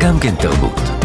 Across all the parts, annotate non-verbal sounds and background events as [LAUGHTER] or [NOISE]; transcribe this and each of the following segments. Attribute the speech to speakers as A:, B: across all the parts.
A: גם כן תרבות.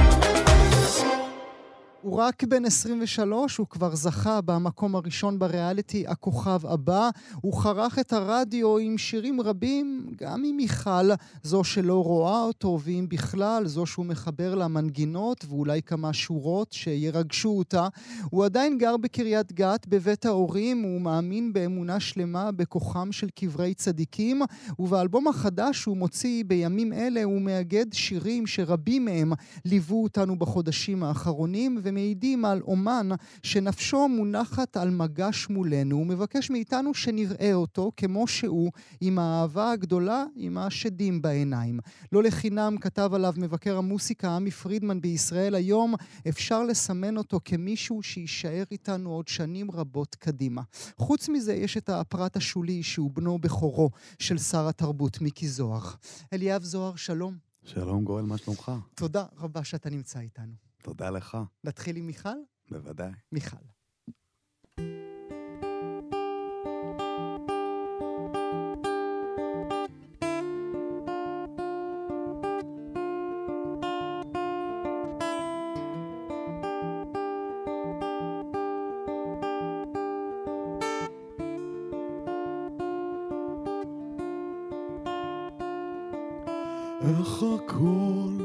B: הוא רק בן 23, הוא כבר זכה במקום הראשון בריאליטי הכוכב הבא. הוא חרך את הרדיו עם שירים רבים, גם עם מיכל, זו שלא רואה אותו, ואם בכלל, זו שהוא מחבר לה מנגינות, ואולי כמה שורות שירגשו אותה. הוא עדיין גר בקריית גת, בבית ההורים, הוא מאמין באמונה שלמה בכוחם של קברי צדיקים, ובאלבום החדש שהוא מוציא בימים אלה הוא מאגד שירים שרבים מהם ליוו אותנו בחודשים האחרונים, ומעידים על אומן שנפשו מונחת על מגש מולנו. הוא מבקש מאיתנו שנראה אותו כמו שהוא, עם האהבה הגדולה, עם השדים בעיניים. לא לחינם כתב עליו מבקר המוסיקה עמי פרידמן בישראל היום, אפשר לסמן אותו כמישהו שיישאר איתנו עוד שנים רבות קדימה. חוץ מזה, יש את הפרט השולי שהוא בנו בכורו של שר התרבות מיקי זוהר. אליאב זוהר, שלום.
C: שלום גואל, מה שלומך?
B: תודה רבה שאתה נמצא איתנו.
C: תודה לך.
B: נתחיל עם מיכל?
C: בוודאי.
B: מיכל.
C: איך הכל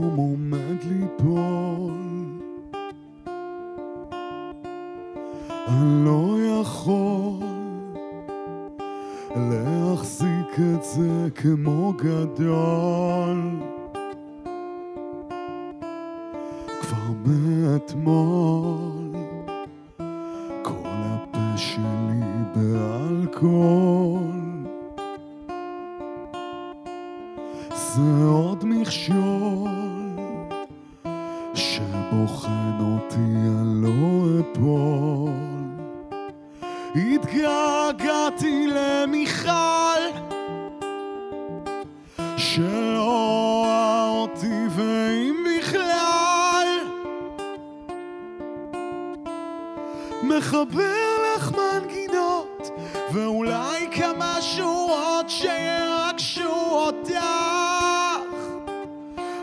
C: מחבר לך מנגינות ואולי כמה שורות שירגשו אותך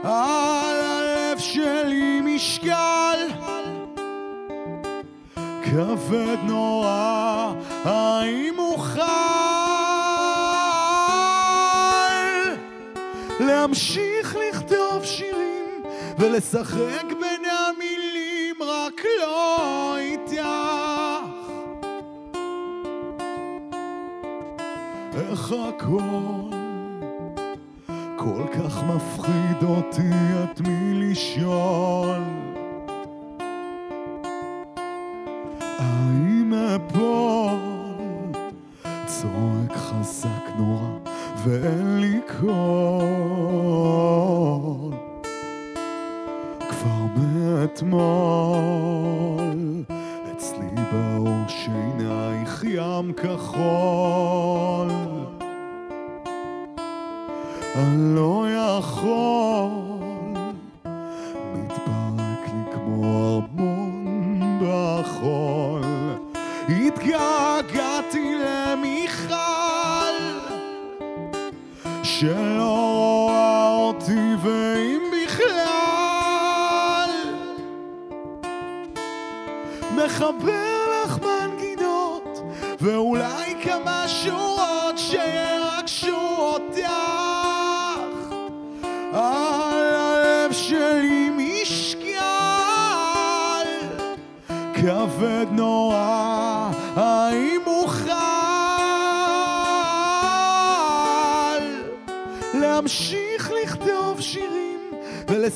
C: על הלב שלי משקל. כבד נורא, האם אוכל להמשיך לכתוב שירים ולשחק איך הכל. כל כך מפחיד אותי את מי שלא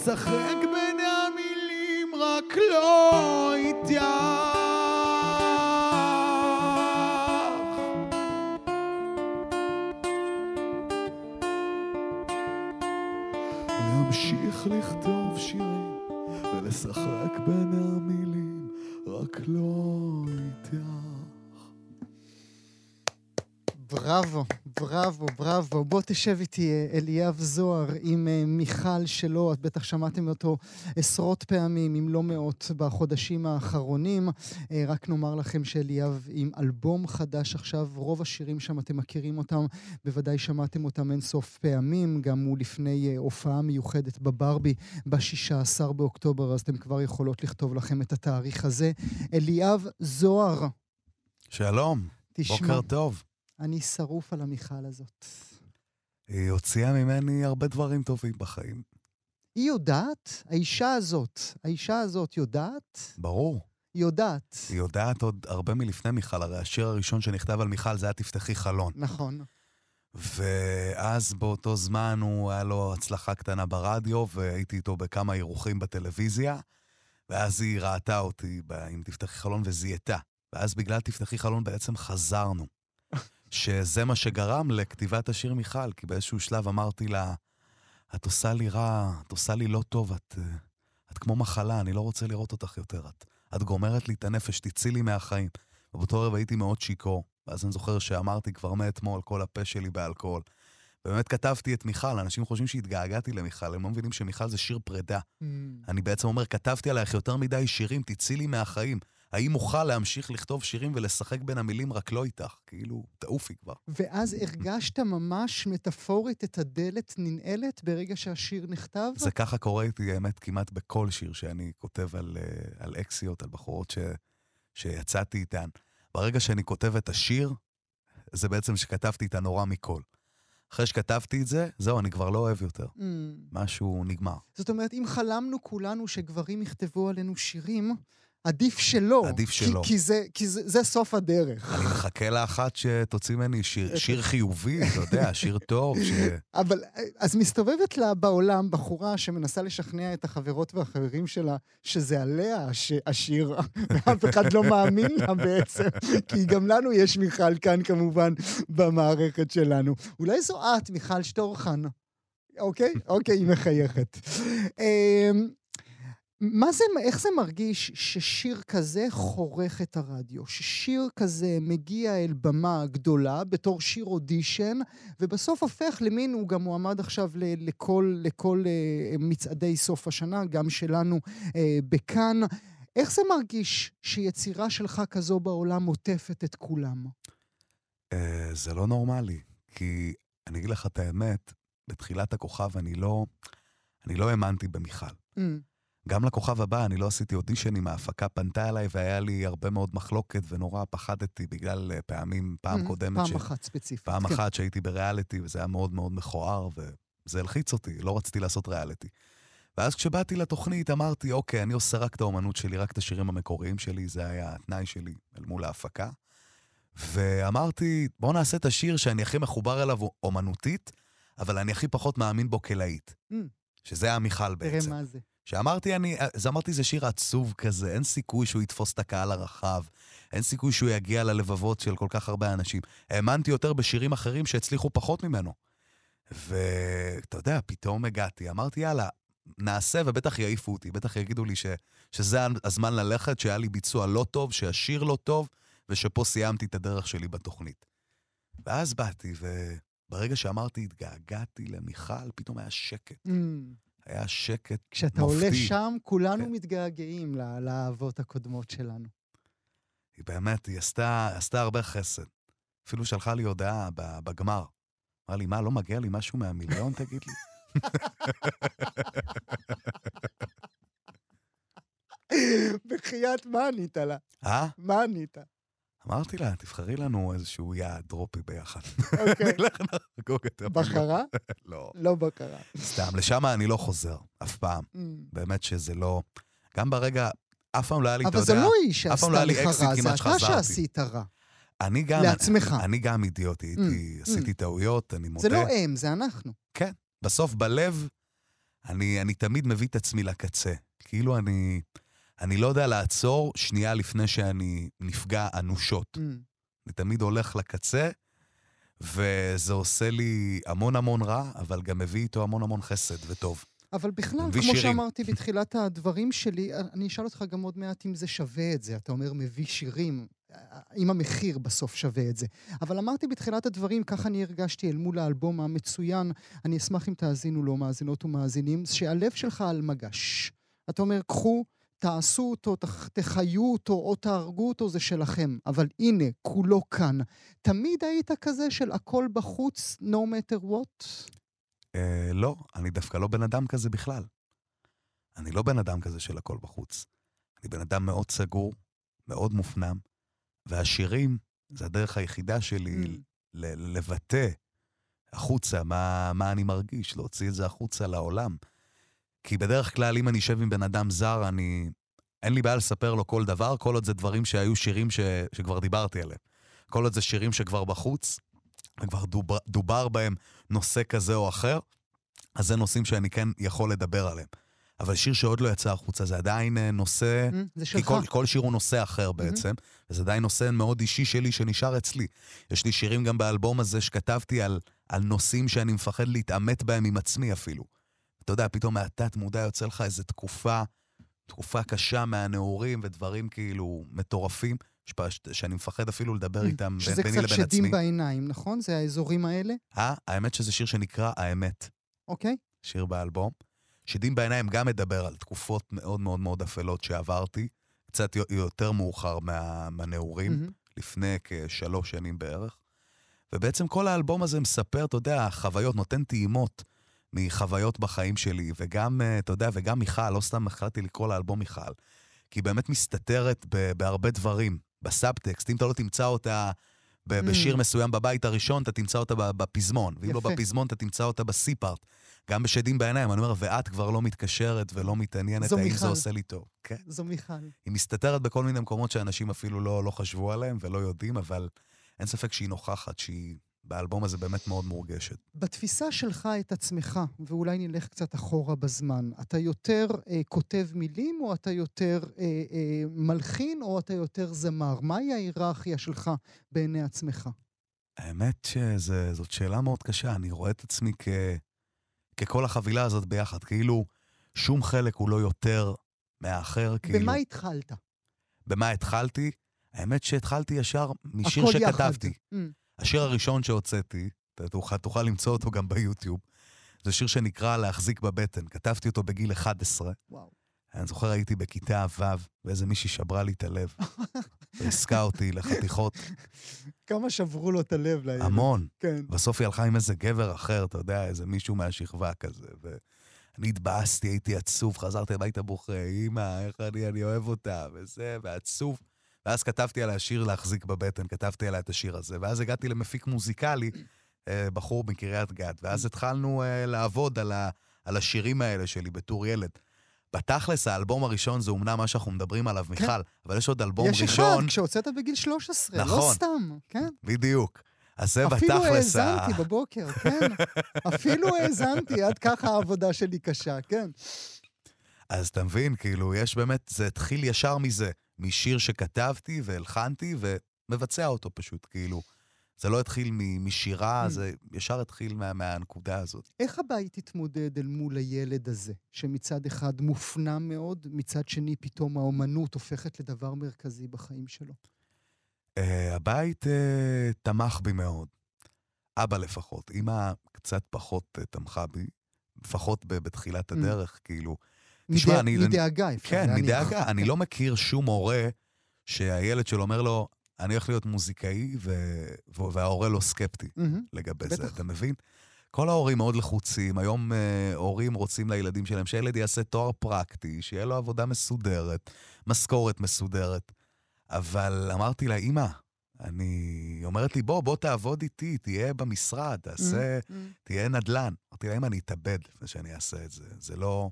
C: ולשחק
B: בוא תשב איתי, אה, אליאב זוהר, עם אה, מיכל שלו, את בטח שמעתם אותו עשרות פעמים, אם לא מאות, בחודשים האחרונים. אה, רק נאמר לכם שאליאב עם אלבום חדש עכשיו, רוב השירים שם אתם מכירים אותם, בוודאי שמעתם אותם אין סוף פעמים, גם הוא לפני הופעה מיוחדת בברבי ב-16 באוקטובר, אז אתם כבר יכולות לכתוב לכם את התאריך הזה. אליאב זוהר.
C: שלום, תשמע, בוקר טוב.
B: אני שרוף על המיכל הזאת.
C: היא הוציאה ממני הרבה דברים טובים בחיים.
B: היא יודעת? האישה הזאת, האישה הזאת יודעת?
C: ברור.
B: היא יודעת.
C: היא יודעת עוד הרבה מלפני מיכל, הרי השיר הראשון שנכתב על מיכל זה היה תפתחי חלון.
B: נכון.
C: ואז באותו זמן הוא, היה לו הצלחה קטנה ברדיו, והייתי איתו בכמה אירוחים בטלוויזיה, ואז היא ראתה אותי עם תפתחי חלון וזיהתה. ואז בגלל תפתחי חלון בעצם חזרנו. שזה מה שגרם לכתיבת השיר מיכל, כי באיזשהו שלב אמרתי לה, את עושה לי רע, את עושה לי לא טוב, את, את כמו מחלה, אני לא רוצה לראות אותך יותר. את, את גומרת לי את הנפש, תצאי לי מהחיים. ובאותו ערב הייתי מאוד שיכור, ואז אני זוכר שאמרתי כבר מאתמול כל הפה שלי באלכוהול. ובאמת כתבתי את מיכל, אנשים חושבים שהתגעגעתי למיכל, הם לא מבינים שמיכל זה שיר פרידה. Mm. אני בעצם אומר, כתבתי עלייך יותר מדי שירים, תצאי לי מהחיים. האם אוכל להמשיך לכתוב שירים ולשחק בין המילים, רק לא איתך? כאילו, תעופי כבר.
B: ואז הרגשת ממש מטאפורית את הדלת ננעלת ברגע שהשיר נכתב?
C: זה ככה קורה איתי, האמת, כמעט בכל שיר שאני כותב על, אה, על אקסיות, על בחורות ש, שיצאתי איתן. ברגע שאני כותב את השיר, זה בעצם שכתבתי את הנורא מכל. אחרי שכתבתי את זה, זהו, אני כבר לא אוהב יותר. Mm. משהו נגמר.
B: זאת אומרת, אם חלמנו כולנו שגברים יכתבו עלינו שירים, עדיף שלא.
C: עדיף שלא.
B: כי, כי, זה, כי זה, זה סוף הדרך.
C: אני מחכה לאחת שתוציא ממני שיר, [LAUGHS] שיר חיובי, אתה יודע, שיר טוב. ש...
B: אבל אז מסתובבת לה בעולם בחורה שמנסה לשכנע את החברות והחברים שלה שזה עליה הש, השיר, [LAUGHS] ואף אחד לא מאמין לה בעצם, [LAUGHS] כי גם לנו יש מיכל כאן כמובן במערכת שלנו. אולי זו את, מיכל שטורחן. אוקיי? אוקיי, היא מחייכת. מה זה, איך זה מרגיש ששיר כזה חורך את הרדיו? ששיר כזה מגיע אל במה גדולה בתור שיר אודישן, ובסוף הופך למין, הוא גם מועמד עכשיו ל- לכל, לכל uh, מצעדי סוף השנה, גם שלנו uh, בכאן. איך זה מרגיש שיצירה שלך כזו בעולם עוטפת את כולם?
C: Uh, זה לא נורמלי, כי אני אגיד לך את האמת, בתחילת הכוכב אני לא, אני לא האמנתי במיכל. Mm. גם לכוכב הבא, אני לא עשיתי אודישנים, ההפקה פנתה אליי והיה לי הרבה מאוד מחלוקת ונורא פחדתי בגלל אה, פעמים, פעם קודמת.
B: פעם ש... אחת ספציפית.
C: פעם כן. אחת שהייתי בריאליטי וזה היה מאוד מאוד מכוער וזה הלחיץ אותי, לא רציתי לעשות ריאליטי. ואז כשבאתי לתוכנית אמרתי, אוקיי, אני עושה רק את האומנות שלי, רק את השירים המקוריים שלי, זה היה התנאי שלי אל מול ההפקה. ואמרתי, בואו נעשה את השיר שאני הכי מחובר אליו אומנותית, אבל אני הכי פחות מאמין בו כלהיט. Mm. שזה היה מיכל בעצם.
B: תראה מה זה.
C: שאמרתי, אני, אז אמרתי, זה שיר עצוב כזה, אין סיכוי שהוא יתפוס את הקהל הרחב, אין סיכוי שהוא יגיע ללבבות של כל כך הרבה אנשים. האמנתי יותר בשירים אחרים שהצליחו פחות ממנו. ואתה יודע, פתאום הגעתי, אמרתי, יאללה, נעשה ובטח יעיפו אותי, בטח יגידו לי ש, שזה הזמן ללכת, שהיה לי ביצוע לא טוב, שהשיר לא טוב, ושפה סיימתי את הדרך שלי בתוכנית. ואז באתי, וברגע שאמרתי, התגעגעתי למיכל, פתאום היה שקט. Mm. היה שקט מופתי.
B: כשאתה עולה שם, כולנו כן. מתגעגעים לאהבות הקודמות שלנו.
C: היא באמת, היא עשתה, עשתה הרבה חסד. אפילו שלחה לי הודעה בגמר. אמרה לי, מה, לא מגיע לי משהו מהמיליון, תגיד לי? [LAUGHS]
B: בחייאת, מה ענית לה?
C: אה?
B: מה ענית?
C: אמרתי לה, תבחרי לנו איזשהו יעד דרופי ביחד.
B: אוקיי.
C: נלך נחגוג את
B: בחרה? [LAUGHS]
C: לא.
B: לא בחרה.
C: סתם, לשם אני לא חוזר, אף פעם. Mm. באמת שזה לא... גם ברגע, אף פעם לא היה לי, אתה יודע...
B: אבל זה לא היא שעשתה לך רע, זה אתה שעשית רע.
C: אני גם...
B: לעצמך.
C: אני גם אידיוטי, הייתי, mm. עשיתי טעויות, אני מודה.
B: זה לא הם, זה אנחנו.
C: כן. בסוף, בלב, אני תמיד מביא את עצמי לקצה. כאילו אני... אני לא יודע לעצור שנייה לפני שאני נפגע אנושות. Mm. אני תמיד הולך לקצה, וזה עושה לי המון המון רע, אבל גם מביא איתו המון המון חסד וטוב.
B: אבל בכלל, כמו שירים. שאמרתי בתחילת הדברים שלי, אני אשאל אותך גם עוד מעט אם זה שווה את זה. אתה אומר, מביא שירים. אם המחיר בסוף שווה את זה. אבל אמרתי בתחילת הדברים, ככה אני הרגשתי אל מול האלבום המצוין, אני אשמח אם תאזינו לו, מאזינות ומאזינים, שהלב שלך על מגש. אתה אומר, קחו, תעשו אותו, תחיו אותו או תהרגו אותו, זה שלכם. אבל הנה, כולו כאן. תמיד היית כזה של הכל בחוץ, no matter what?
C: אה, לא, אני דווקא לא בן אדם כזה בכלל. אני לא בן אדם כזה של הכל בחוץ. אני בן אדם מאוד סגור, מאוד מופנם, והשירים זה הדרך היחידה שלי mm. לבטא החוצה מה, מה אני מרגיש, להוציא את זה החוצה לעולם. כי בדרך כלל, אם אני אשב עם בן אדם זר, אני... אין לי בעיה לספר לו כל דבר, כל עוד זה דברים שהיו שירים ש... שכבר דיברתי עליהם. כל עוד זה שירים שכבר בחוץ, וכבר דובר, דובר בהם נושא כזה או אחר, אז זה נושאים שאני כן יכול לדבר עליהם. אבל שיר שעוד לא יצא החוצה זה עדיין אה, נושא... Mm,
B: זה שלך. כי
C: כל, כל שיר הוא נושא אחר mm-hmm. בעצם, mm-hmm. וזה עדיין נושא מאוד אישי שלי שנשאר אצלי. יש לי שירים גם באלבום הזה שכתבתי על, על נושאים שאני מפחד להתעמת בהם עם עצמי אפילו. אתה יודע, פתאום מהתת מודע יוצא לך איזו תקופה, תקופה קשה מהנעורים ודברים כאילו מטורפים, שאני מפחד אפילו לדבר mm, איתם ביני לבין עצמי.
B: שזה קצת שדים בעיניים, נכון? זה האזורים האלה?
C: אה, האמת שזה שיר שנקרא האמת.
B: אוקיי.
C: שיר באלבום. שדים בעיניים גם מדבר על תקופות מאוד מאוד מאוד אפלות שעברתי, קצת יותר מאוחר מה, מהנעורים, mm-hmm. לפני כשלוש שנים בערך. ובעצם כל האלבום הזה מספר, אתה יודע, חוויות, נותן טעימות מחוויות בחיים שלי, וגם, אה, אתה יודע, וגם מיכל, לא סתם החלטתי לקרוא לאלבום מיכל, כי היא באמת מסתתרת בהרבה דברים, בסאבטקסט. אם אתה לא תמצא אותה mm. בשיר מסוים בבית הראשון, אתה תמצא אותה בפזמון. ואם לא בפזמון, אתה תמצא אותה בסי-פארט. גם בשדים בעיניים, אני אומר, ואת כבר לא מתקשרת ולא מתעניינת האם זה עושה לי טוב.
B: כן. זו מיכל.
C: היא מסתתרת בכל מיני מקומות שאנשים אפילו לא, לא חשבו עליהם ולא יודעים, אבל אין ספק שהיא נוכחת, שהיא באלבום הזה באמת מאוד מורגשת.
B: בתפיסה שלך את עצמך, ואולי נלך קצת אחורה בזמן, אתה יותר אה, כותב מילים, או אתה יותר אה, אה, מלחין, או אתה יותר זמר? מהי ההיררכיה שלך בעיני עצמך?
C: האמת שזאת שאלה מאוד קשה. אני רואה את עצמי כ... ככל החבילה הזאת ביחד, כאילו שום חלק הוא לא יותר מהאחר, כאילו...
B: במה התחלת?
C: במה התחלתי? האמת שהתחלתי ישר משיר שכתבתי. Mm. השיר הראשון שהוצאתי, תוכל, תוכל למצוא אותו גם ביוטיוב, זה שיר שנקרא להחזיק בבטן. כתבתי אותו בגיל 11. וואו. אני זוכר, הייתי בכיתה ו', ואיזה מישהי שברה לי את הלב. [LAUGHS] ועסקה אותי לחתיכות.
B: כמה שברו לו את הלב לילד.
C: המון. כן. בסוף היא הלכה עם איזה גבר אחר, אתה יודע, איזה מישהו מהשכבה כזה. ואני התבאסתי, הייתי עצוב, חזרתי הביתה בוכה, אמא, איך אני, אני אוהב אותה, וזה, ועצוב. ואז כתבתי עליה שיר להחזיק בבטן, כתבתי עליה את השיר הזה. ואז הגעתי למפיק מוזיקלי, אה, בחור מקריית גת, ואז התחלנו אה, לעבוד על, ה, על השירים האלה שלי בתור ילד. בתכלס, האלבום הראשון זה אומנם מה שאנחנו מדברים עליו, כן. מיכל, אבל יש עוד אלבום
B: יש
C: ראשון...
B: יש אחד, כשהוצאת בגיל 13, לא נכון, לא סתם, כן.
C: בדיוק. אז זה
B: בתכלס...
C: אפילו
B: האזנתי בבוקר, כן. אפילו האזנתי, עד ככה העבודה שלי קשה, כן.
C: אז אתה מבין, כאילו, יש באמת, זה התחיל ישר מזה, משיר שכתבתי והלחנתי, ומבצע אותו פשוט, כאילו. זה לא התחיל משירה, mm. זה ישר התחיל מה, מהנקודה הזאת.
B: איך הבית התמודד אל מול הילד הזה, שמצד אחד מופנם מאוד, מצד שני פתאום האומנות הופכת לדבר מרכזי בחיים שלו?
C: Uh, הבית uh, תמך בי מאוד. אבא לפחות. אמא קצת פחות uh, תמכה בי, לפחות בתחילת mm. הדרך, mm. כאילו.
B: תשמע, אני... מדאגה,
C: כן, מדאגה. אני לא מכיר שום הורה שהילד שלו אומר לו, אני הולך להיות מוזיקאי, ו... וההורה לא סקפטי. לגבי. זה, אתה מבין? כל ההורים מאוד לחוצים, היום uh, הורים רוצים לילדים שלהם שהילד יעשה תואר פרקטי, שיהיה לו עבודה מסודרת, משכורת מסודרת. אבל אמרתי לה, אמא, אני... היא אומרת לי, בוא, בוא תעבוד איתי, תהיה במשרד, תעשה, mm-hmm. תהיה נדל"ן. אמרתי לה, אמא, אני אתאבד לפני שאני אעשה את זה. זה לא...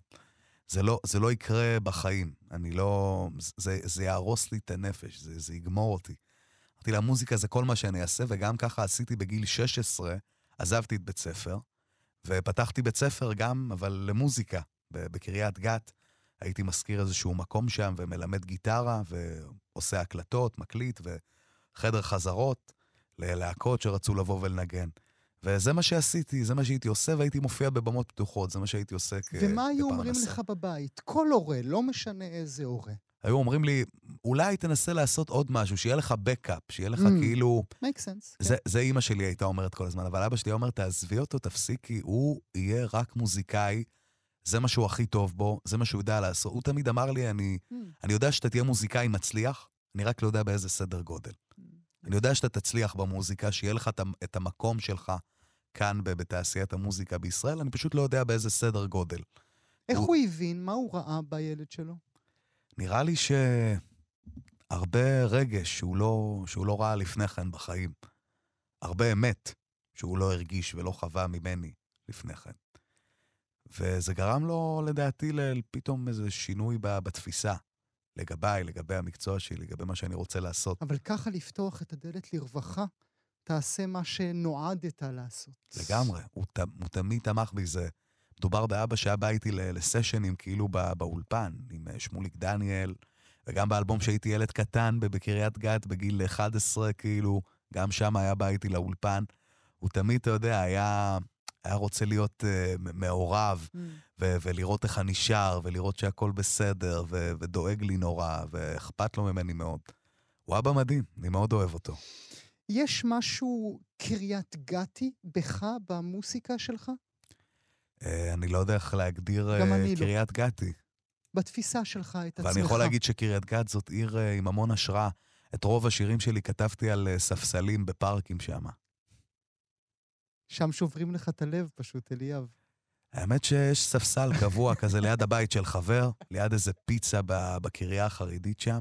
C: זה לא, זה לא יקרה בחיים. אני לא... זה, זה יהרוס לי את הנפש, זה, זה יגמור אותי. אמרתי לה, מוזיקה זה כל מה שאני אעשה, וגם ככה עשיתי בגיל 16, עזבתי את בית ספר, ופתחתי בית ספר גם, אבל למוזיקה, בקריית גת. הייתי מזכיר איזשהו מקום שם, ומלמד גיטרה, ועושה הקלטות, מקליט, וחדר חזרות ללהקות שרצו לבוא ולנגן. וזה מה שעשיתי, זה מה שהייתי עושה, והייתי מופיע בבמות פתוחות, זה מה שהייתי עושה כפרנסה.
B: ומה היו אומרים לך בבית? כל הורה, לא משנה איזה הורה.
C: היו אומרים לי, אולי תנסה לעשות עוד משהו, שיהיה לך בקאפ, שיהיה לך
B: Mm.
C: כאילו...
B: make sense.
C: זה, זה אימא שלי הייתה אומרת כל הזמן, אבל אבא שלי אומר, תעזבי אותו, תפסיקי, הוא יהיה רק מוזיקאי, זה מה שהוא הכי טוב בו, זה מה שהוא יודע לעשות. הוא תמיד אמר לי, אני,
B: כן.
C: אני יודע שאתה תהיה מוזיקאי מצליח, אני רק לא יודע באיזה סדר גודל. אני יודע שאתה תצליח במוזיקה, שיהיה לך את המ- את המקום שלך כאן בתעשיית המוזיקה בישראל, אני פשוט לא יודע באיזה סדר גודל.
B: איך
C: הוא-
B: הוא הבין? מה הוא ראה בילד שלו?
C: נראה לי שהרבה רגש שהוא לא, שהוא לא ראה לפני כן בחיים. הרבה אמת שהוא לא הרגיש ולא חווה ממני לפני כן. וזה גרם לו, לדעתי, ל- פתאום איזה שינוי בתפיסה לגביי, לגבי המקצוע שלי, לגבי מה שאני רוצה לעשות.
B: אבל ככה לפתוח את הדלת לרווחה, תעשה מה שנועדת לעשות.
C: לגמרי, הוא, ת- הוא תמיד תמך בי. זה מדובר באבא שהיה בא איתי לסשנים כאילו בא- באולפן, עם אה, שמוליק דניאל, וגם באלבום שהייתי ילד קטן בקריית גת בגיל 11, כאילו, גם שם היה בא איתי לאולפן. הוא תמיד, אתה יודע, היה, היה רוצה להיות uh, מעורב,
B: Mm.
C: ו- ולראות איך אני שר, ולראות שהכל בסדר, ו- ודואג לי נורא, ואכפת לו ממני מאוד. הוא אבא מדהים, אני מאוד אוהב אותו.
B: יש משהו קריית גתי בך, במוסיקה שלך?
C: Uh, אני לא יודע איך להגדיר uh,
B: אני לא.
C: קריית גתי.
B: בתפיסה שלך את עצמך?
C: ואני יכול להגיד שקריית גת זאת עיר אה, עם המון השראה. את רוב השירים שלי כתבתי על אה, ספסלים בפארקים שם.
B: שם שוברים לך את הלב פשוט, אליאב.
C: האמת שיש ספסל קבוע כזה ליד הבית של חבר, ליד איזה פיצה בקריה החרדית שם.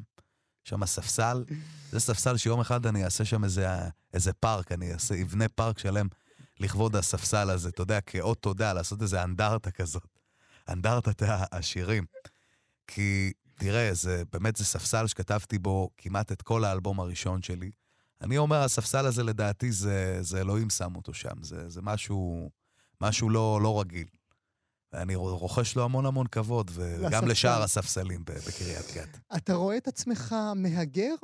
C: שם ספסל. זה ספסל שיום אחד אני אעשה שם איזה, איזה פארק, אני אעשה, אבנה פארק שלם לכבוד הספסל הזה, אתה יודע, כאות תודה, לעשות איזה אנדרטה כזאת. אנדרטת השירים. כי תראה, זה באמת זה ספסל שכתבתי בו כמעט את כל האלבום הראשון שלי. אני אומר, הספסל הזה לדעתי זה, זה אלוהים שם אותו שם, זה, זה משהו, משהו לא, לא רגיל. ואני רוכש לו המון המון כבוד, וגם
B: לספסל.
C: לשאר הספסלים בקריית גת.
B: אתה רואה את עצמך מהגר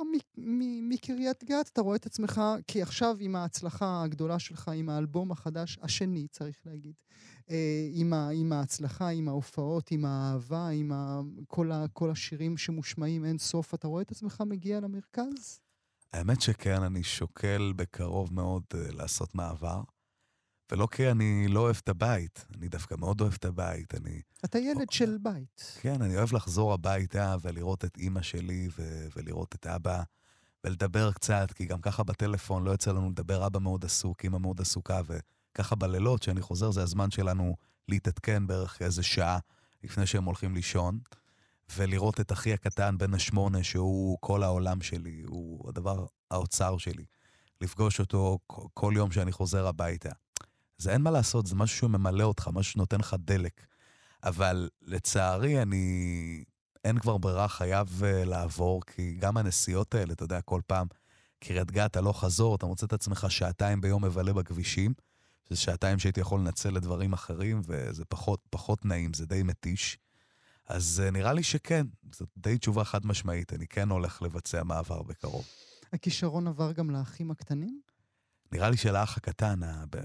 B: מקריית גת? אתה רואה את עצמך, כי עכשיו עם ההצלחה הגדולה שלך, עם האלבום החדש, השני, צריך להגיד, אה, עם, ה, עם ההצלחה, עם ההופעות, עם האהבה, עם ה, כל, ה, כל השירים שמושמעים אין סוף, אתה רואה את עצמך מגיע למרכז?
C: האמת שכן, אני שוקל בקרוב מאוד uh, לעשות מעבר. ולא כי אני לא אוהב את הבית, אני דווקא מאוד אוהב את הבית. אני,
B: אתה ילד של בית.
C: כן, אני אוהב לחזור הביתה ולראות את אימא שלי ו- ולראות את אבא ולדבר קצת, כי גם ככה בטלפון לא יוצא לנו לדבר, אבא מאוד עסוק, אימא מאוד עסוקה, וככה בלילות, כשאני חוזר, זה הזמן שלנו להתעדכן בערך איזה שעה לפני שהם הולכים לישון, ולראות את אחי הקטן בן השמונה, שהוא כל העולם שלי, הוא הדבר, האוצר שלי. לפגוש אותו כל- יום שאני חוזר הביתה. זה אין מה לעשות, זה משהו שממלא אותך, משהו שנותן לך דלק. אבל לצערי, אני... אין כבר ברירה, חייב uh, לעבור, כי גם הנסיעות האלה, אתה יודע, כל פעם, קריית גת, הלוך חזור, אתה מוצא את עצמך שעתיים ביום מבלה בכבישים, שזה שעתיים שהייתי יכול לנצל לדברים אחרים, וזה פחות, פחות נעים, זה די מתיש. אז uh, נראה לי שכן, זאת די תשובה חד משמעית, אני כן הולך לבצע מעבר בקרוב.
B: הכישרון עבר גם לאחים הקטנים?
C: נראה לי שלאח הקטן,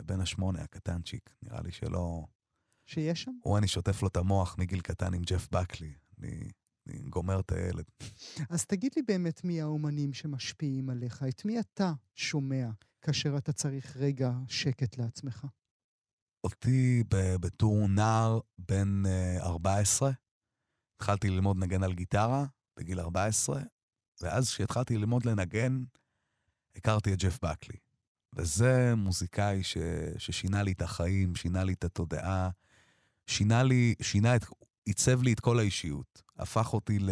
C: בן השמונה, הקטנצ'יק, נראה לי שלא...
B: שיש שם?
C: הוא, אני שוטף לו את המוח מגיל קטן עם ג'ף בקלי. אני, אני גומר את הילד.
B: אז תגיד לי באמת מי האומנים שמשפיעים עליך, את מי אתה שומע כאשר אתה צריך רגע שקט לעצמך?
C: אותי בתור נער בן uh, 14, התחלתי ללמוד לנגן על גיטרה בגיל 14, ואז כשהתחלתי ללמוד לנגן, הכרתי את ג'ף בקלי. וזה מוזיקאי ש, ששינה לי את החיים, שינה לי את התודעה, שינה לי, שינה את, עיצב לי את כל האישיות. הפך אותי, ל,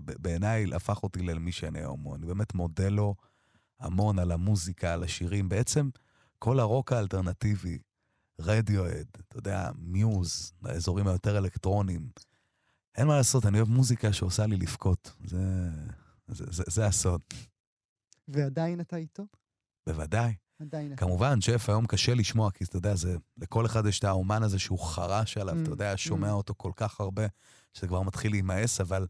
C: בעיניי, הפך אותי למי שאני היום. אני באמת מודה לו המון על המוזיקה, על השירים. בעצם כל הרוק האלטרנטיבי, רדיואד, אתה יודע, מיוז, האזורים היותר אלקטרוניים. אין מה לעשות, אני אוהב מוזיקה שעושה לי לבכות. זה, זה, זה, זה הסוד.
B: ועדיין אתה איתו?
C: בוודאי.
B: עדיין.
C: כמובן, ג'ף היום קשה לשמוע, כי אתה יודע, זה, לכל אחד יש את האומן הזה שהוא חרש עליו,
B: Mm,
C: אתה יודע, שומע
B: mm.
C: אותו כל כך הרבה, שזה כבר מתחיל להימאס, אבל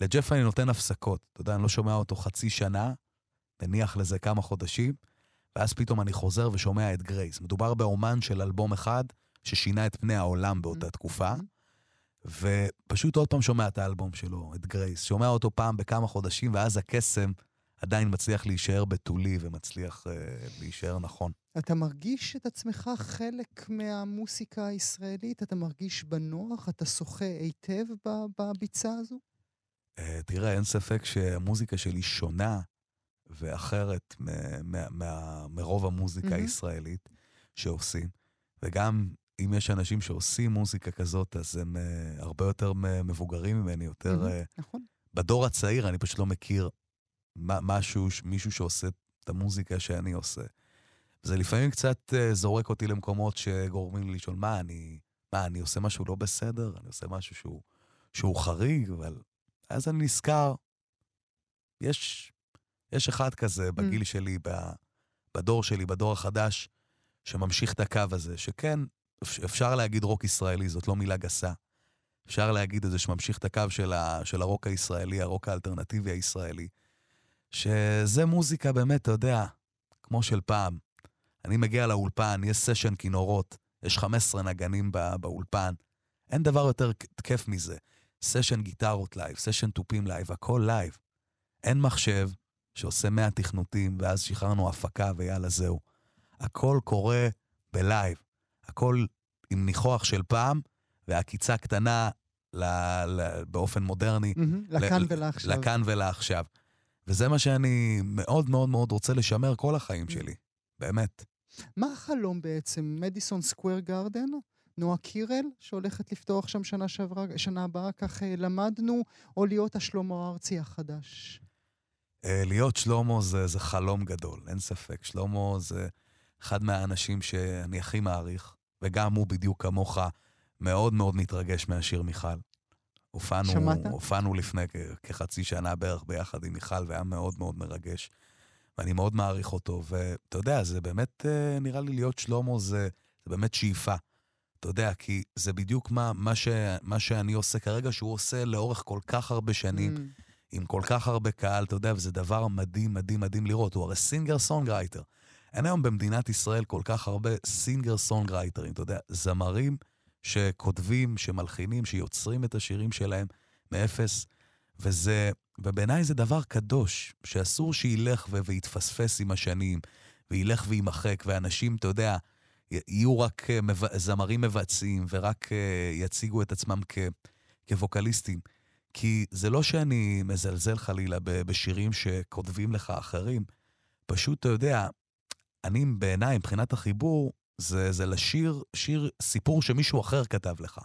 C: לג'ף אני נותן הפסקות. אתה יודע, אני לא שומע אותו חצי שנה, מניח לזה כמה חודשים, ואז פתאום אני חוזר ושומע את גרייס. מדובר באומן של אלבום אחד ששינה את פני העולם באותה
B: Mm,
C: תקופה,
B: mm.
C: ופשוט עוד פעם שומע את האלבום שלו, את גרייס. שומע אותו פעם בכמה חודשים, ואז הקסם עדיין מצליח להישאר בתולי ומצליח uh, להישאר נכון.
B: אתה מרגיש את עצמך חלק מהמוסיקה הישראלית? אתה מרגיש בנוח? אתה שוחה היטב בביצה הזו?
C: Uh, תראה, אין ספק שהמוזיקה שלי שונה ואחרת מרוב המוזיקה mm-hmm. הישראלית שעושים. וגם אם יש אנשים שעושים מוזיקה כזאת, אז הם uh, הרבה יותר מבוגרים ממני, יותר... Mm-hmm,
B: uh, נכון.
C: בדור הצעיר אני פשוט לא מכיר משהו, מישהו שעושה את המוזיקה שאני עושה. זה לפעמים קצת uh, זורק אותי למקומות שגורמים לי לשאול, מה, אני, מה, אני עושה משהו לא בסדר? אני עושה משהו שהוא, שהוא חריג? אבל אז אני נזכר, יש, יש אחד כזה בגיל mm. שלי, בדור שלי, בדור החדש, שממשיך את הקו הזה, שכן, אפשר להגיד רוק ישראלי, זאת לא מילה גסה. אפשר להגיד את זה שממשיך את הקו של, ה, של הרוק הישראלי, הרוק האלטרנטיבי הישראלי. שזה מוזיקה באמת, אתה יודע, כמו של פעם. אני מגיע לאולפן, יש סשן כינורות, יש 15 נגנים בא, באולפן. אין דבר יותר כיף מזה. סשן גיטרות לייב, סשן תופים לייב, הכל לייב. אין מחשב שעושה 100 תכנותים, ואז שחררנו הפקה ויאללה, זהו. הכל קורה בלייב. הכל עם ניחוח של פעם, והעקיצה קטנה ל, ל, באופן מודרני.
B: Mm-hmm, לכאן ולעכשיו.
C: לכאן ולעכשיו. וזה מה שאני מאוד מאוד מאוד רוצה לשמר כל החיים שלי, באמת.
B: מה החלום בעצם? מדיסון סקוויר גרדן? נועה קירל, שהולכת לפתוח שם שנה שעברה, שנה הבאה, כך אה, למדנו, או להיות השלמה ארצי החדש?
C: אה, להיות שלמה זה, זה חלום גדול, אין ספק. שלמה זה אחד מהאנשים שאני הכי מעריך, וגם הוא בדיוק כמוך מאוד מאוד מתרגש מהשיר מיכל. הופענו, שמעת? הופענו לפני כחצי שנה בערך ביחד עם מיכל, והיה מאוד מאוד מרגש. ואני מאוד מעריך אותו, ואתה יודע, זה באמת, אה, נראה לי להיות שלמה זה, זה באמת שאיפה. אתה יודע, כי זה בדיוק מה, מה, ש, מה שאני עושה כרגע, שהוא עושה לאורך כל כך הרבה שנים, mm. עם כל כך הרבה קהל, אתה יודע, וזה דבר מדהים, מדהים, מדהים לראות. הוא הרי singer songwriter. אין היום במדינת ישראל כל כך הרבה singer songwriter ים, אתה יודע, זמרים שכותבים, שמלחינים, שיוצרים את השירים שלהם מאפס, וזה, ובעיניי זה דבר קדוש, שאסור שילך ו- ויתפספס עם השנים, וילך ויימחק, ואנשים, אתה יודע, יהיו רק אה, מב... זמרים מבצעים, ורק uh, יציגו את עצמם כ... כווקליסטים. כי זה לא שאני מזלזל חלילה בשירים שכותבים לך אחרים, פשוט, אתה יודע, אני בעיניי, מבחינת החיבור, זה, זה לשיר שיר, סיפור שמישהו אחר כתב לך.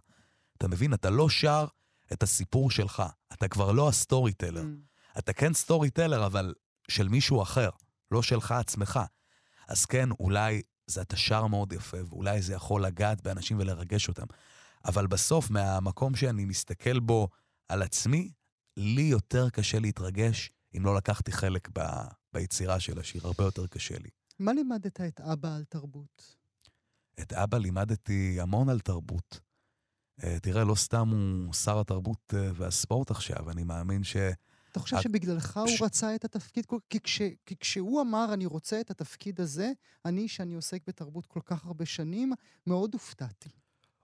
C: אתה מבין? אתה לא שר את הסיפור שלך. אתה כבר לא ה storyteller. Mm. אתה כן storyteller, אבל של מישהו אחר, לא שלך עצמך. אז כן, אולי זה אתה שר מאוד יפה, ואולי זה יכול לגעת באנשים ולרגש אותם. אבל בסוף, מהמקום שאני מסתכל בו על עצמי, לי יותר קשה להתרגש אם לא לקחתי חלק ב, ביצירה של השיר, הרבה יותר קשה לי.
B: מה לימדת את אבא על תרבות?
C: את אבא לימדתי המון על תרבות. Uh, תראה, לא סתם הוא שר התרבות uh, והספורט עכשיו, אני מאמין ש...
B: אתה חושב שבגללך הוא רצה את התפקיד? כי, כש, כי כשהוא אמר, אני רוצה את התפקיד הזה, אני, שאני עוסק בתרבות כל כך הרבה שנים, מאוד הופתעתי.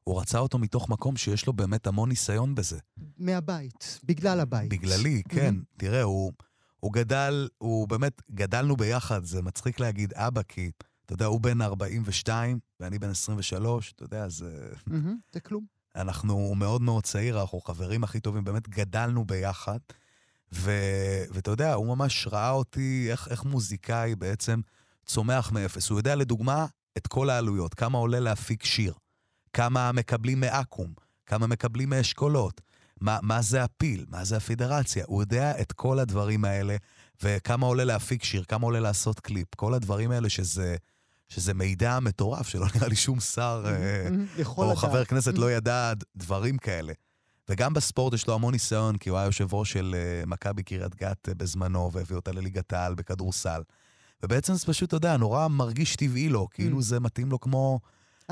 C: הוא רצה אותו מתוך מקום שיש לו באמת המון ניסיון בזה.
B: מהבית, בגלל הבית.
C: בגללי, כן. תראה, הוא, הוא גדל, הוא באמת, גדלנו ביחד, זה מצחיק להגיד אבא, כי אתה יודע, הוא בן 42 ואני בן 23, אתה יודע, זה...
B: זה כלום.
C: אנחנו, הוא מאוד מאוד צעיר, אנחנו חברים הכי טובים, באמת גדלנו ביחד. ו, ואתה יודע, הוא ממש ראה אותי איך, איך מוזיקאי בעצם צומח מאפס. הוא יודע, לדוגמה, את כל העלויות, כמה עולה להפיק שיר, כמה מקבלים מאקו"ם, כמה מקבלים מאשכולות, מה, מה זה הפיל, מה זה הפידרציה. הוא יודע את כל הדברים האלה, וכמה עולה להפיק שיר, כמה עולה לעשות קליפ, כל הדברים האלה שזה... שזה מידע מטורף, שלא נראה לי שום שר [LAUGHS] אה, או חבר כנסת לא ידע דברים כאלה. וגם בספורט יש לו המון ניסיון, כי הוא היה יושב ראש של אה, מכבי קריית גת אה, בזמנו, והביא אותה לליגת העל בכדורסל. ובעצם זה פשוט, אתה יודע, נורא מרגיש טבעי לו, כאילו זה מתאים לו כמו...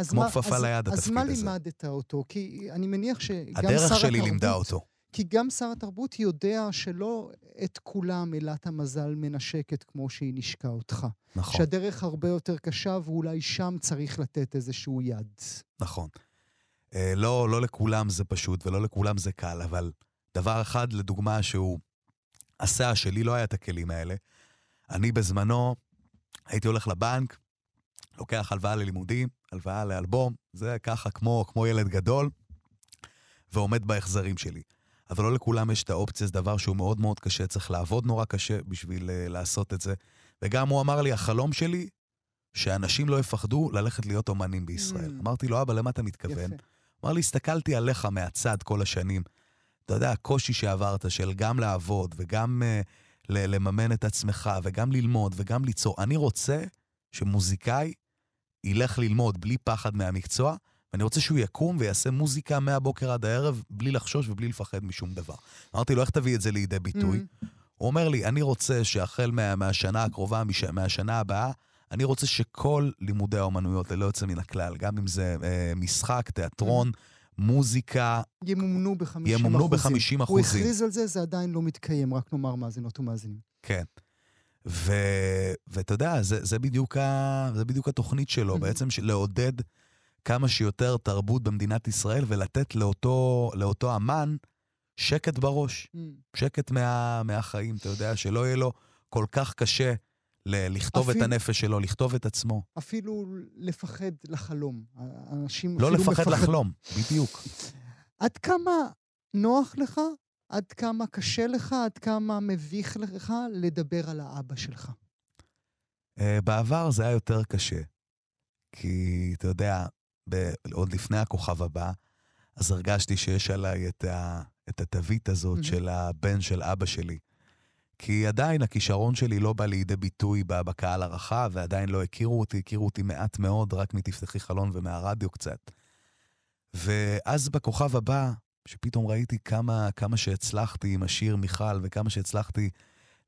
C: כמו כפפה ליד, התפקיד הזה.
B: אז מה לימדת אותו? כי אני מניח שגם שר
C: התרבות... הדרך שלי לימדה אותו.
B: כי גם שר התרבות יודע שלא את כולם אלת המזל מנשקת כמו שהיא נשקה אותך.
C: נכון.
B: שהדרך הרבה יותר קשה, ואולי שם צריך לתת איזשהו יד.
C: נכון. אה, לא, לא לכולם זה פשוט ולא לכולם זה קל, אבל דבר אחד, לדוגמה, שהוא עשה, שלי לא היה את הכלים האלה. אני בזמנו הייתי הולך לבנק, לוקח הלוואה ללימודים, הלוואה לאלבום, זה ככה כמו, כמו ילד גדול, ועומד בהחזרים שלי. אבל לא לכולם יש את האופציה, זה דבר שהוא מאוד מאוד קשה, צריך לעבוד נורא קשה בשביל uh, לעשות את זה. וגם הוא אמר לי, החלום שלי, שאנשים לא יפחדו ללכת להיות אומנים בישראל. Mm. אמרתי לו, אבא, למה אתה מתכוון? יפה. אמר לי, הסתכלתי עליך מהצד כל השנים. אתה יודע, הקושי שעברת של גם לעבוד וגם uh, לממן את עצמך וגם ללמוד וגם ליצור. אני רוצה שמוזיקאי ילך ללמוד בלי פחד מהמקצוע, ואני רוצה שהוא יקום ויעשה מוזיקה מהבוקר עד הערב בלי לחשוש ובלי לפחד משום דבר. אמרתי לו, איך תביא את זה לידי ביטוי? Mm-hmm. הוא אומר לי, אני רוצה שהחל מה, מהשנה הקרובה, מש, מהשנה הבאה, אני רוצה שכל לימודי האומנויות, ללא יוצא מן הכלל, גם אם זה אה, משחק, תיאטרון, mm-hmm. מוזיקה...
B: ימומנו ב-50
C: ימומנו ב-50 אחוזים.
B: הוא הכריז על זה, זה עדיין לא מתקיים, רק נאמר מאזינות ומאזינים.
C: כן. ואתה יודע, זה, זה, בדיוק ה, זה בדיוק התוכנית שלו, mm-hmm. בעצם לעודד כמה שיותר תרבות במדינת ישראל ולתת לאותו, לאותו אמן שקט בראש, mm. שקט מה, מהחיים, אתה יודע, שלא יהיה לו כל כך קשה ל- לכתוב אפילו, את הנפש שלו, לכתוב את עצמו.
B: אפילו לפחד לחלום. אנשים
C: לא לפחד
B: מפחד...
C: לחלום, בדיוק.
B: עד כמה נוח לך, עד כמה קשה לך, עד כמה מביך לך לדבר על האבא שלך?
C: Uh, בעבר זה היה יותר קשה. כי, אתה יודע, ב- עוד לפני הכוכב הבא, אז הרגשתי שיש עליי את, ה- את התווית הזאת mm-hmm. של הבן של אבא שלי. כי עדיין הכישרון שלי לא בא לידי ביטוי בקהל הרחב, ועדיין לא הכירו אותי, הכירו אותי מעט מאוד, רק מתפתחי חלון ומהרדיו קצת. ואז בכוכב הבא, שפתאום ראיתי כמה, כמה שהצלחתי עם השיר מיכל, וכמה שהצלחתי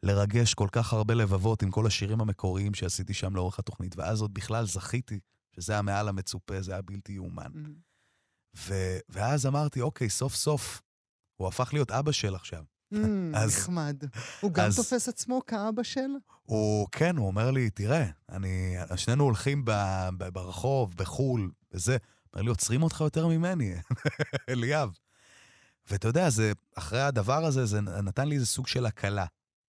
C: לרגש כל כך הרבה לבבות עם כל השירים המקוריים שעשיתי שם לאורך התוכנית, ואז עוד בכלל זכיתי, שזה היה מעל המצופה, זה היה בלתי יאומן. Mm-hmm. ו- ואז אמרתי, אוקיי, סוף סוף, הוא הפך להיות אבא של עכשיו.
B: Mm, [LAUGHS] אז, נחמד. הוא גם אז, תופס עצמו כאבא של?
C: הוא, כן, הוא אומר לי, תראה, אני, שנינו הולכים ב, ב, ברחוב, בחו"ל, וזה, אומר לי, עוצרים אותך יותר ממני, [LAUGHS] אליאב. ואתה יודע, זה, אחרי הדבר הזה, זה נתן לי איזה סוג של הקלה.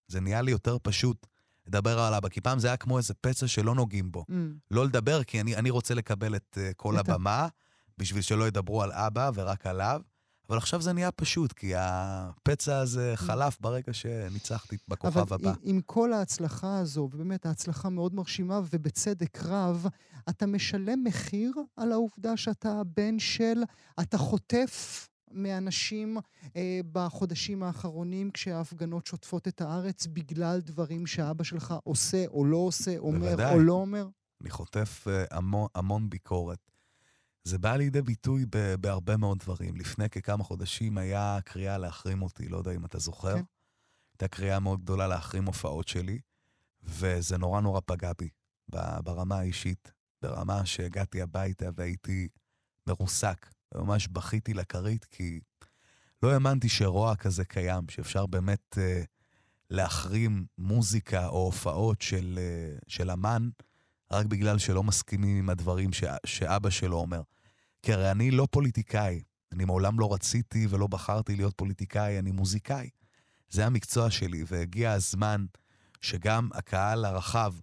C: זה נהיה לי יותר פשוט לדבר על אבא, כי פעם זה היה כמו איזה פצע שלא נוגעים בו. Mm. לא לדבר, כי אני, אני רוצה לקבל את uh, כל את הבמה, בשביל שלא ידברו על אבא ורק עליו. אבל עכשיו זה נהיה פשוט, כי הפצע הזה חלף ברגע שניצחתי בכוכב
B: אבל
C: הבא.
B: אבל עם כל ההצלחה הזו, ובאמת ההצלחה מאוד מרשימה, ובצדק רב, אתה משלם מחיר על העובדה שאתה בן של, אתה חוטף מאנשים אה, בחודשים האחרונים כשההפגנות שוטפות את הארץ בגלל דברים שאבא שלך עושה או לא עושה, אומר בוודאי. או לא אומר?
C: אני חוטף אה, המון, המון ביקורת. זה בא לידי ביטוי ב- בהרבה מאוד דברים. לפני ככמה חודשים היה קריאה להחרים אותי, לא יודע אם אתה זוכר. כן. הייתה קריאה מאוד גדולה להחרים הופעות שלי, וזה נורא נורא פגע בי, ברמה האישית, ברמה שהגעתי הביתה והייתי מרוסק, וממש בכיתי לכרית, כי לא האמנתי שרוע כזה קיים, שאפשר באמת אה, להחרים מוזיקה או הופעות של, אה, של אמן, רק בגלל שלא מסכימים עם הדברים ש, שאבא שלו אומר. כי הרי אני לא פוליטיקאי, אני מעולם לא רציתי ולא בחרתי להיות פוליטיקאי, אני מוזיקאי. זה המקצוע שלי, והגיע הזמן שגם הקהל הרחב,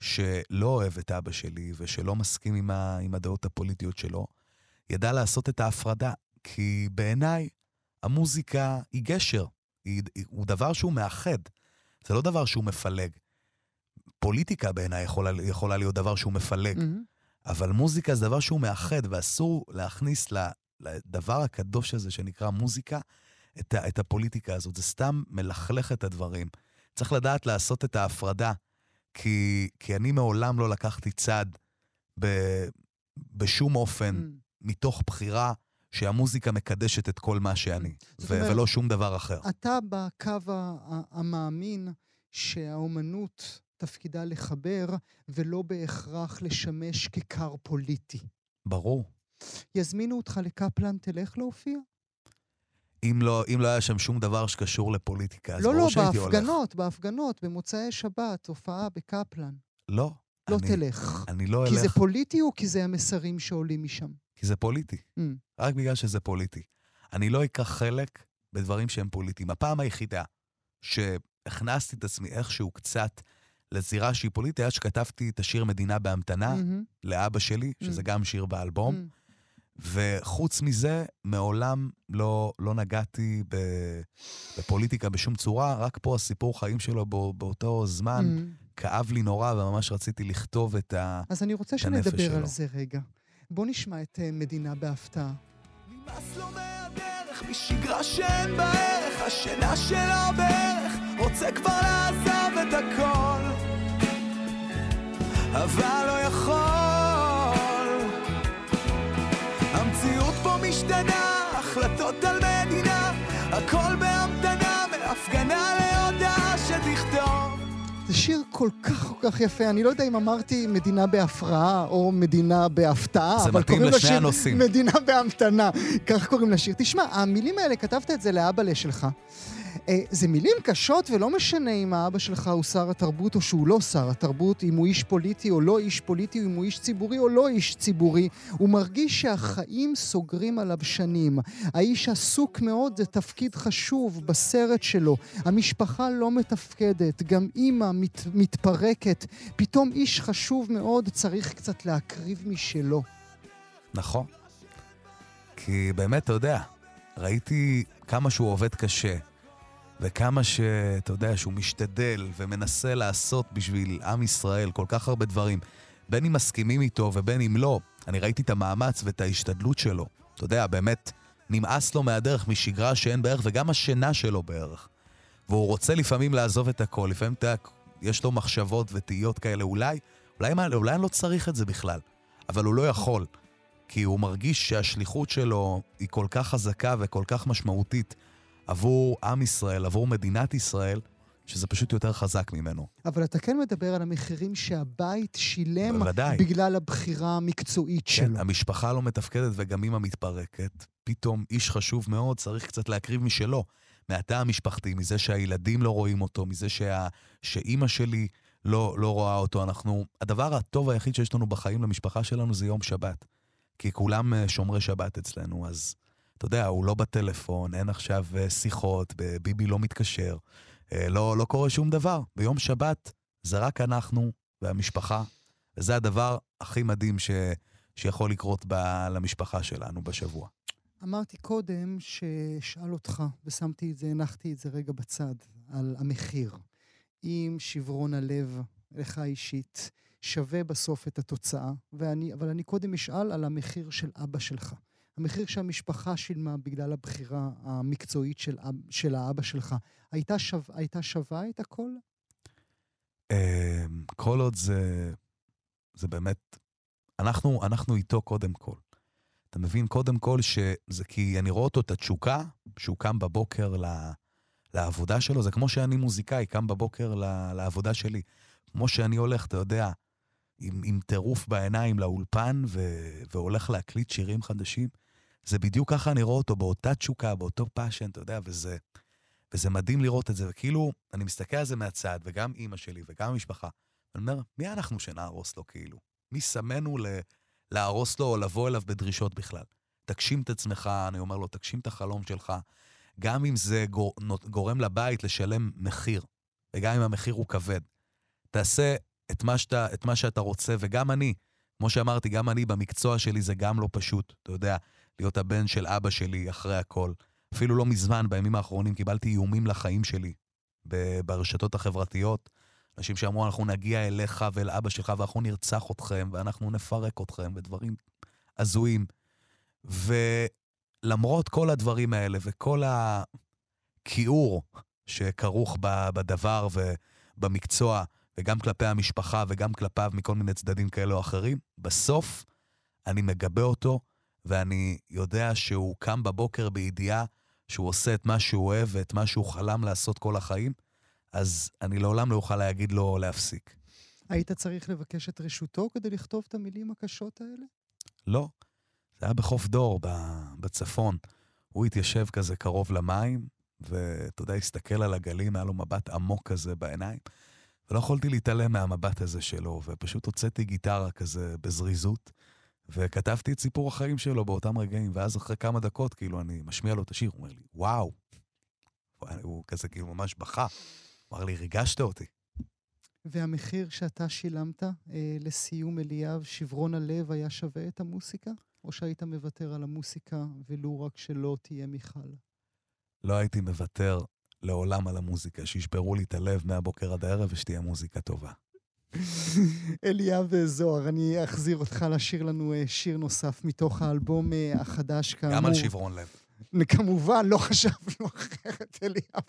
C: שלא אוהב את אבא שלי ושלא מסכים עם, ה, עם הדעות הפוליטיות שלו, ידע לעשות את ההפרדה. כי בעיניי המוזיקה היא גשר, היא, הוא דבר שהוא מאחד, זה לא דבר שהוא מפלג. פוליטיקה בעיניי יכולה, יכולה להיות דבר שהוא מפלג, mm-hmm. אבל מוזיקה זה דבר שהוא מאחד, ואסור להכניס לדבר הקדוש הזה שנקרא מוזיקה את, את הפוליטיקה הזאת. זה סתם מלכלך את הדברים. צריך לדעת לעשות את ההפרדה, כי, כי אני מעולם לא לקחתי צד ב, בשום אופן, mm. מתוך בחירה שהמוזיקה מקדשת את כל מה שאני, ו- אומר, ולא שום דבר אחר.
B: אתה בקו המאמין שהאומנות תפקידה לחבר, ולא בהכרח לשמש ככר פוליטי.
C: ברור.
B: יזמינו אותך לקפלן, תלך להופיע?
C: אם לא, אם לא היה שם שום דבר שקשור לפוליטיקה, אז לא, ברור לא, שהייתי הולך.
B: לא, לא, בהפגנות, בהפגנות, במוצאי שבת, הופעה בקפלן.
C: לא.
B: לא אני, תלך.
C: אני לא
B: כי
C: אלך.
B: כי זה פוליטי או כי זה המסרים שעולים משם?
C: כי זה פוליטי. Mm. רק בגלל שזה פוליטי. אני לא אקח חלק בדברים שהם פוליטיים. הפעם היחידה שהכנסתי את עצמי איכשהו קצת לזירה שהיא פוליטית, היה שכתבתי את השיר מדינה בהמתנה mm-hmm. לאבא שלי, שזה mm-hmm. גם שיר באלבום. Mm-hmm. וחוץ מזה, מעולם לא, לא נגעתי בפוליטיקה בשום צורה, רק פה הסיפור חיים שלו בא, באותו זמן mm. כאב לי נורא, וממש רציתי לכתוב את הנפש שלו.
B: אז אני רוצה שנדבר על זה רגע. בוא נשמע את uh, מדינה בהפתעה.
A: נמאס לו מהדרך, משגרה שאין בה ערך, השינה שלו בערך, רוצה כבר לעזוב את הכל, אבל לא יכול. המציאות פה משתנה, החלטות על מדינה, הכל בהמתנה, מהפגנה להודעה שתכתוב.
B: זה שיר כל כך כל כך יפה. אני לא יודע אם אמרתי מדינה בהפרעה או מדינה בהפתעה,
C: אבל קוראים לשיר הנושאים.
B: מדינה בהמתנה. כך קוראים לשיר. תשמע, המילים האלה, כתבת את זה לאבא שלך. אה, זה מילים קשות, ולא משנה אם האבא שלך הוא שר התרבות או שהוא לא שר התרבות, אם הוא איש פוליטי או לא איש פוליטי, אם הוא איש ציבורי או לא איש ציבורי. הוא מרגיש שהחיים סוגרים עליו שנים. האיש עסוק מאוד, זה תפקיד חשוב בסרט שלו. המשפחה לא מתפקדת, גם אימא מת, מתפרקת. פתאום איש חשוב מאוד צריך קצת להקריב משלו.
C: נכון. כי באמת, אתה יודע, ראיתי כמה שהוא עובד קשה. וכמה שאתה יודע שהוא משתדל ומנסה לעשות בשביל עם ישראל כל כך הרבה דברים, בין אם מסכימים איתו ובין אם לא, אני ראיתי את המאמץ ואת ההשתדלות שלו. אתה יודע, באמת, נמאס לו מהדרך, משגרה שאין בערך, וגם השינה שלו בערך. והוא רוצה לפעמים לעזוב את הכל, לפעמים אתה, יש לו מחשבות ותהיות כאלה, אולי, אולי, אולי, אולי אני לא צריך את זה בכלל, אבל הוא לא יכול, כי הוא מרגיש שהשליחות שלו היא כל כך חזקה וכל כך משמעותית, עבור עם ישראל, עבור מדינת ישראל, שזה פשוט יותר חזק ממנו.
B: אבל אתה כן מדבר על המחירים שהבית שילם בוודאי. בגלל הבחירה המקצועית כן, שלו.
C: המשפחה לא מתפקדת וגם אימא מתפרקת. פתאום איש חשוב מאוד צריך קצת להקריב משלו. מהתא המשפחתי, מזה שהילדים לא רואים אותו, מזה שה... שאימא שלי לא, לא רואה אותו. אנחנו... הדבר הטוב היחיד שיש לנו בחיים למשפחה שלנו זה יום שבת. כי כולם אה, שומרי שבת אצלנו, אז אתה יודע, הוא לא בטלפון, אין עכשיו אה, שיחות, ביבי לא מתקשר, אה, לא, לא קורה שום דבר. ביום שבת זה רק אנחנו והמשפחה, וזה הדבר הכי מדהים ש, שיכול לקרות ב, למשפחה שלנו בשבוע.
B: אמרתי קודם שאשאל אותך, ושמתי את זה, הנחתי את זה רגע בצד, על המחיר. אם שברון הלב לך אישית שווה בסוף את התוצאה, ואני, אבל אני קודם אשאל על המחיר של אבא שלך. המחיר שהמשפחה שילמה בגלל הבחירה המקצועית של, של האבא שלך, הייתה, שו, הייתה שווה את הכל?
C: אמ, כל עוד זה, זה באמת, אנחנו, אנחנו איתו קודם כל. אתה מבין? קודם כל שזה כי אני רואה אותו, את התשוקה, שהוא קם בבוקר ל, לעבודה שלו, זה כמו שאני מוזיקאי, קם בבוקר ל, לעבודה שלי. כמו שאני הולך, אתה יודע, עם, עם טירוף בעיניים לאולפן ו, והולך להקליט שירים חדשים, זה בדיוק ככה אני רואה אותו, באותה תשוקה, באותו passion, אתה יודע, וזה, וזה מדהים לראות את זה. וכאילו, אני מסתכל על זה מהצד, וגם אימא שלי וגם המשפחה, ואני אומר, מי אנחנו שנהרוס לו כאילו? מי שמנו ל... להרוס לו או לבוא אליו בדרישות בכלל? תגשים את עצמך, אני אומר לו, תגשים את החלום שלך, גם אם זה גור... גורם לבית לשלם מחיר, וגם אם המחיר הוא כבד. תעשה את מה שאתה, את מה שאתה רוצה, וגם אני, כמו שאמרתי, גם אני במקצוע שלי זה גם לא פשוט, אתה יודע. להיות הבן של אבא שלי אחרי הכל. אפילו לא מזמן, בימים האחרונים, קיבלתי איומים לחיים שלי ברשתות החברתיות. אנשים שאמרו, אנחנו נגיע אליך ואל אבא שלך ואנחנו נרצח אתכם ואנחנו נפרק אתכם, ודברים הזויים. ולמרות כל הדברים האלה וכל הכיעור שכרוך בדבר ובמקצוע, וגם כלפי המשפחה וגם כלפיו מכל מיני צדדים כאלה או אחרים, בסוף אני מגבה אותו ואני יודע שהוא קם בבוקר בידיעה שהוא עושה את מה שהוא אוהב ואת מה שהוא חלם לעשות כל החיים, אז אני לעולם לא אוכל להגיד לו להפסיק.
B: היית צריך לבקש את רשותו כדי לכתוב את המילים הקשות האלה?
C: לא. זה היה בחוף דור, בצפון. הוא התיישב כזה קרוב למים, ואתה יודע, הסתכל על הגלים, היה לו מבט עמוק כזה בעיניים, ולא יכולתי להתעלם מהמבט הזה שלו, ופשוט הוצאתי גיטרה כזה בזריזות,
D: וכתבתי את סיפור החיים שלו באותם רגעים, ואז אחרי כמה דקות, כאילו, אני משמיע לו את השיר, הוא אומר לי, וואו. הוא כזה כאילו ממש בכה. הוא אמר לי, ריגשת אותי.
B: והמחיר שאתה שילמת אה, לסיום אליאב, שברון הלב, היה שווה את המוסיקה? או שהיית מוותר על המוסיקה ולו רק שלא תהיה מיכל?
D: לא הייתי מוותר לעולם על המוזיקה, שישברו לי את הלב מהבוקר עד הערב ושתהיה מוזיקה טובה.
B: אליאב זוהר, אני אחזיר אותך לשיר לנו אה, שיר נוסף מתוך האלבום אה, החדש, כאמור.
D: גם על שברון לב.
B: כמובן, לא חשבנו אחרת, אליאב.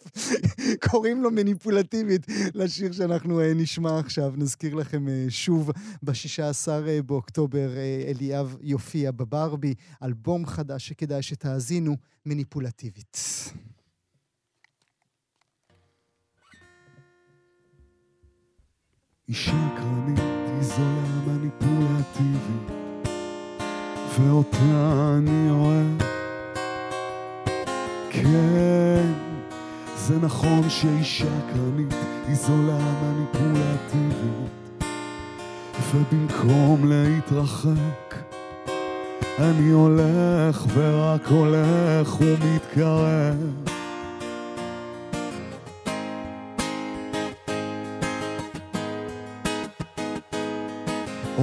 B: קוראים לו מניפולטיבית לשיר שאנחנו uh, נשמע עכשיו. נזכיר לכם שוב, ב-16 uh, באוקטובר אליאב יופיע בברבי, אלבום חדש שכדאי שתאזינו, מניפולטיבית.
C: אישה קרנית היא זולה מניפולטיבית, ואותה אני אוהב. כן, זה נכון שאישה קרנית היא זולה מניפולטיבית, ובמקום להתרחק, אני הולך ורק הולך ומתקרב.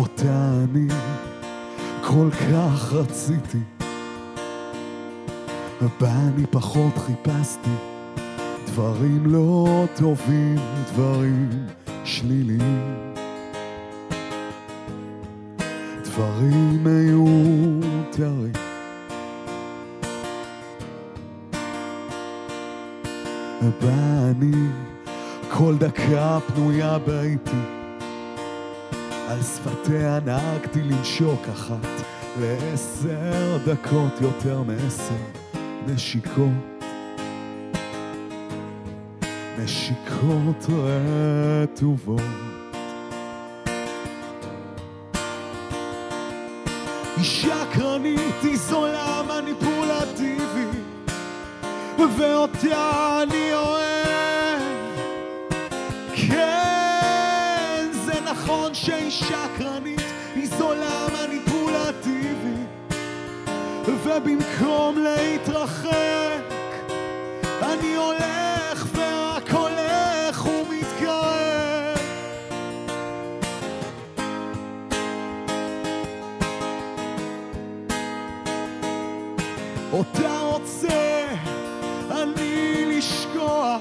C: אותה אני כל כך רציתי בה אני פחות חיפשתי דברים לא טובים, דברים שליליים. דברים מיותרים. בה אני כל דקה פנויה ביתי על שפתיה נהגתי לנשוק אחת לעשר דקות יותר מעשר נשיקות, נשיקות רטובות. היא שקרנית, היא זולה מניפולטיבית, ואותה אני אוהב. שהיא שקרנית, היא זולה ובמקום להתרחק אני הולך ורק הולך ומתקרב אותה רוצה אני לשכוח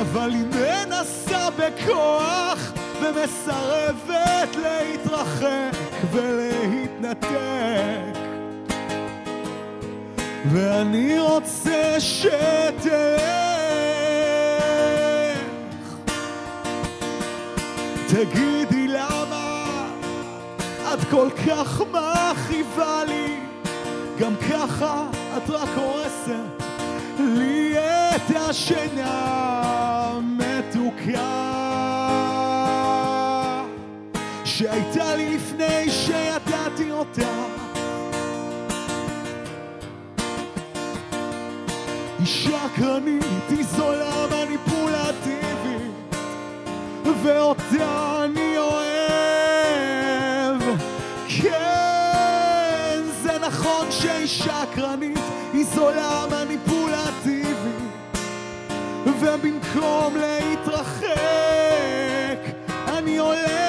C: אבל היא מנסה בכוח ומסרבת להתרחק ולהתנתק. ואני רוצה שתלך. תגידי למה את כל כך מכאיבה לי? גם ככה את רק הורסת לי את השינה מתוקה שהייתה לי לפני שידעתי אותה שקרנית, היא זולה מניפולטיבית, ואותה אני אוהב. כן, זה נכון שהיא שקרנית, היא זולה מניפולטיבית, ובמקום להתרחק, אני הולך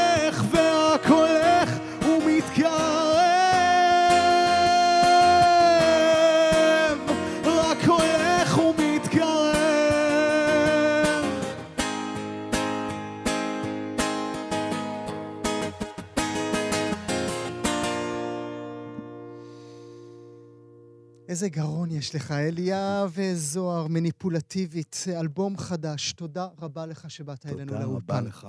B: איזה גרון יש לך, אליה וזוהר, מניפולטיבית, אלבום חדש. תודה רבה לך שבאת אלינו לאולפן.
D: תודה רבה לך.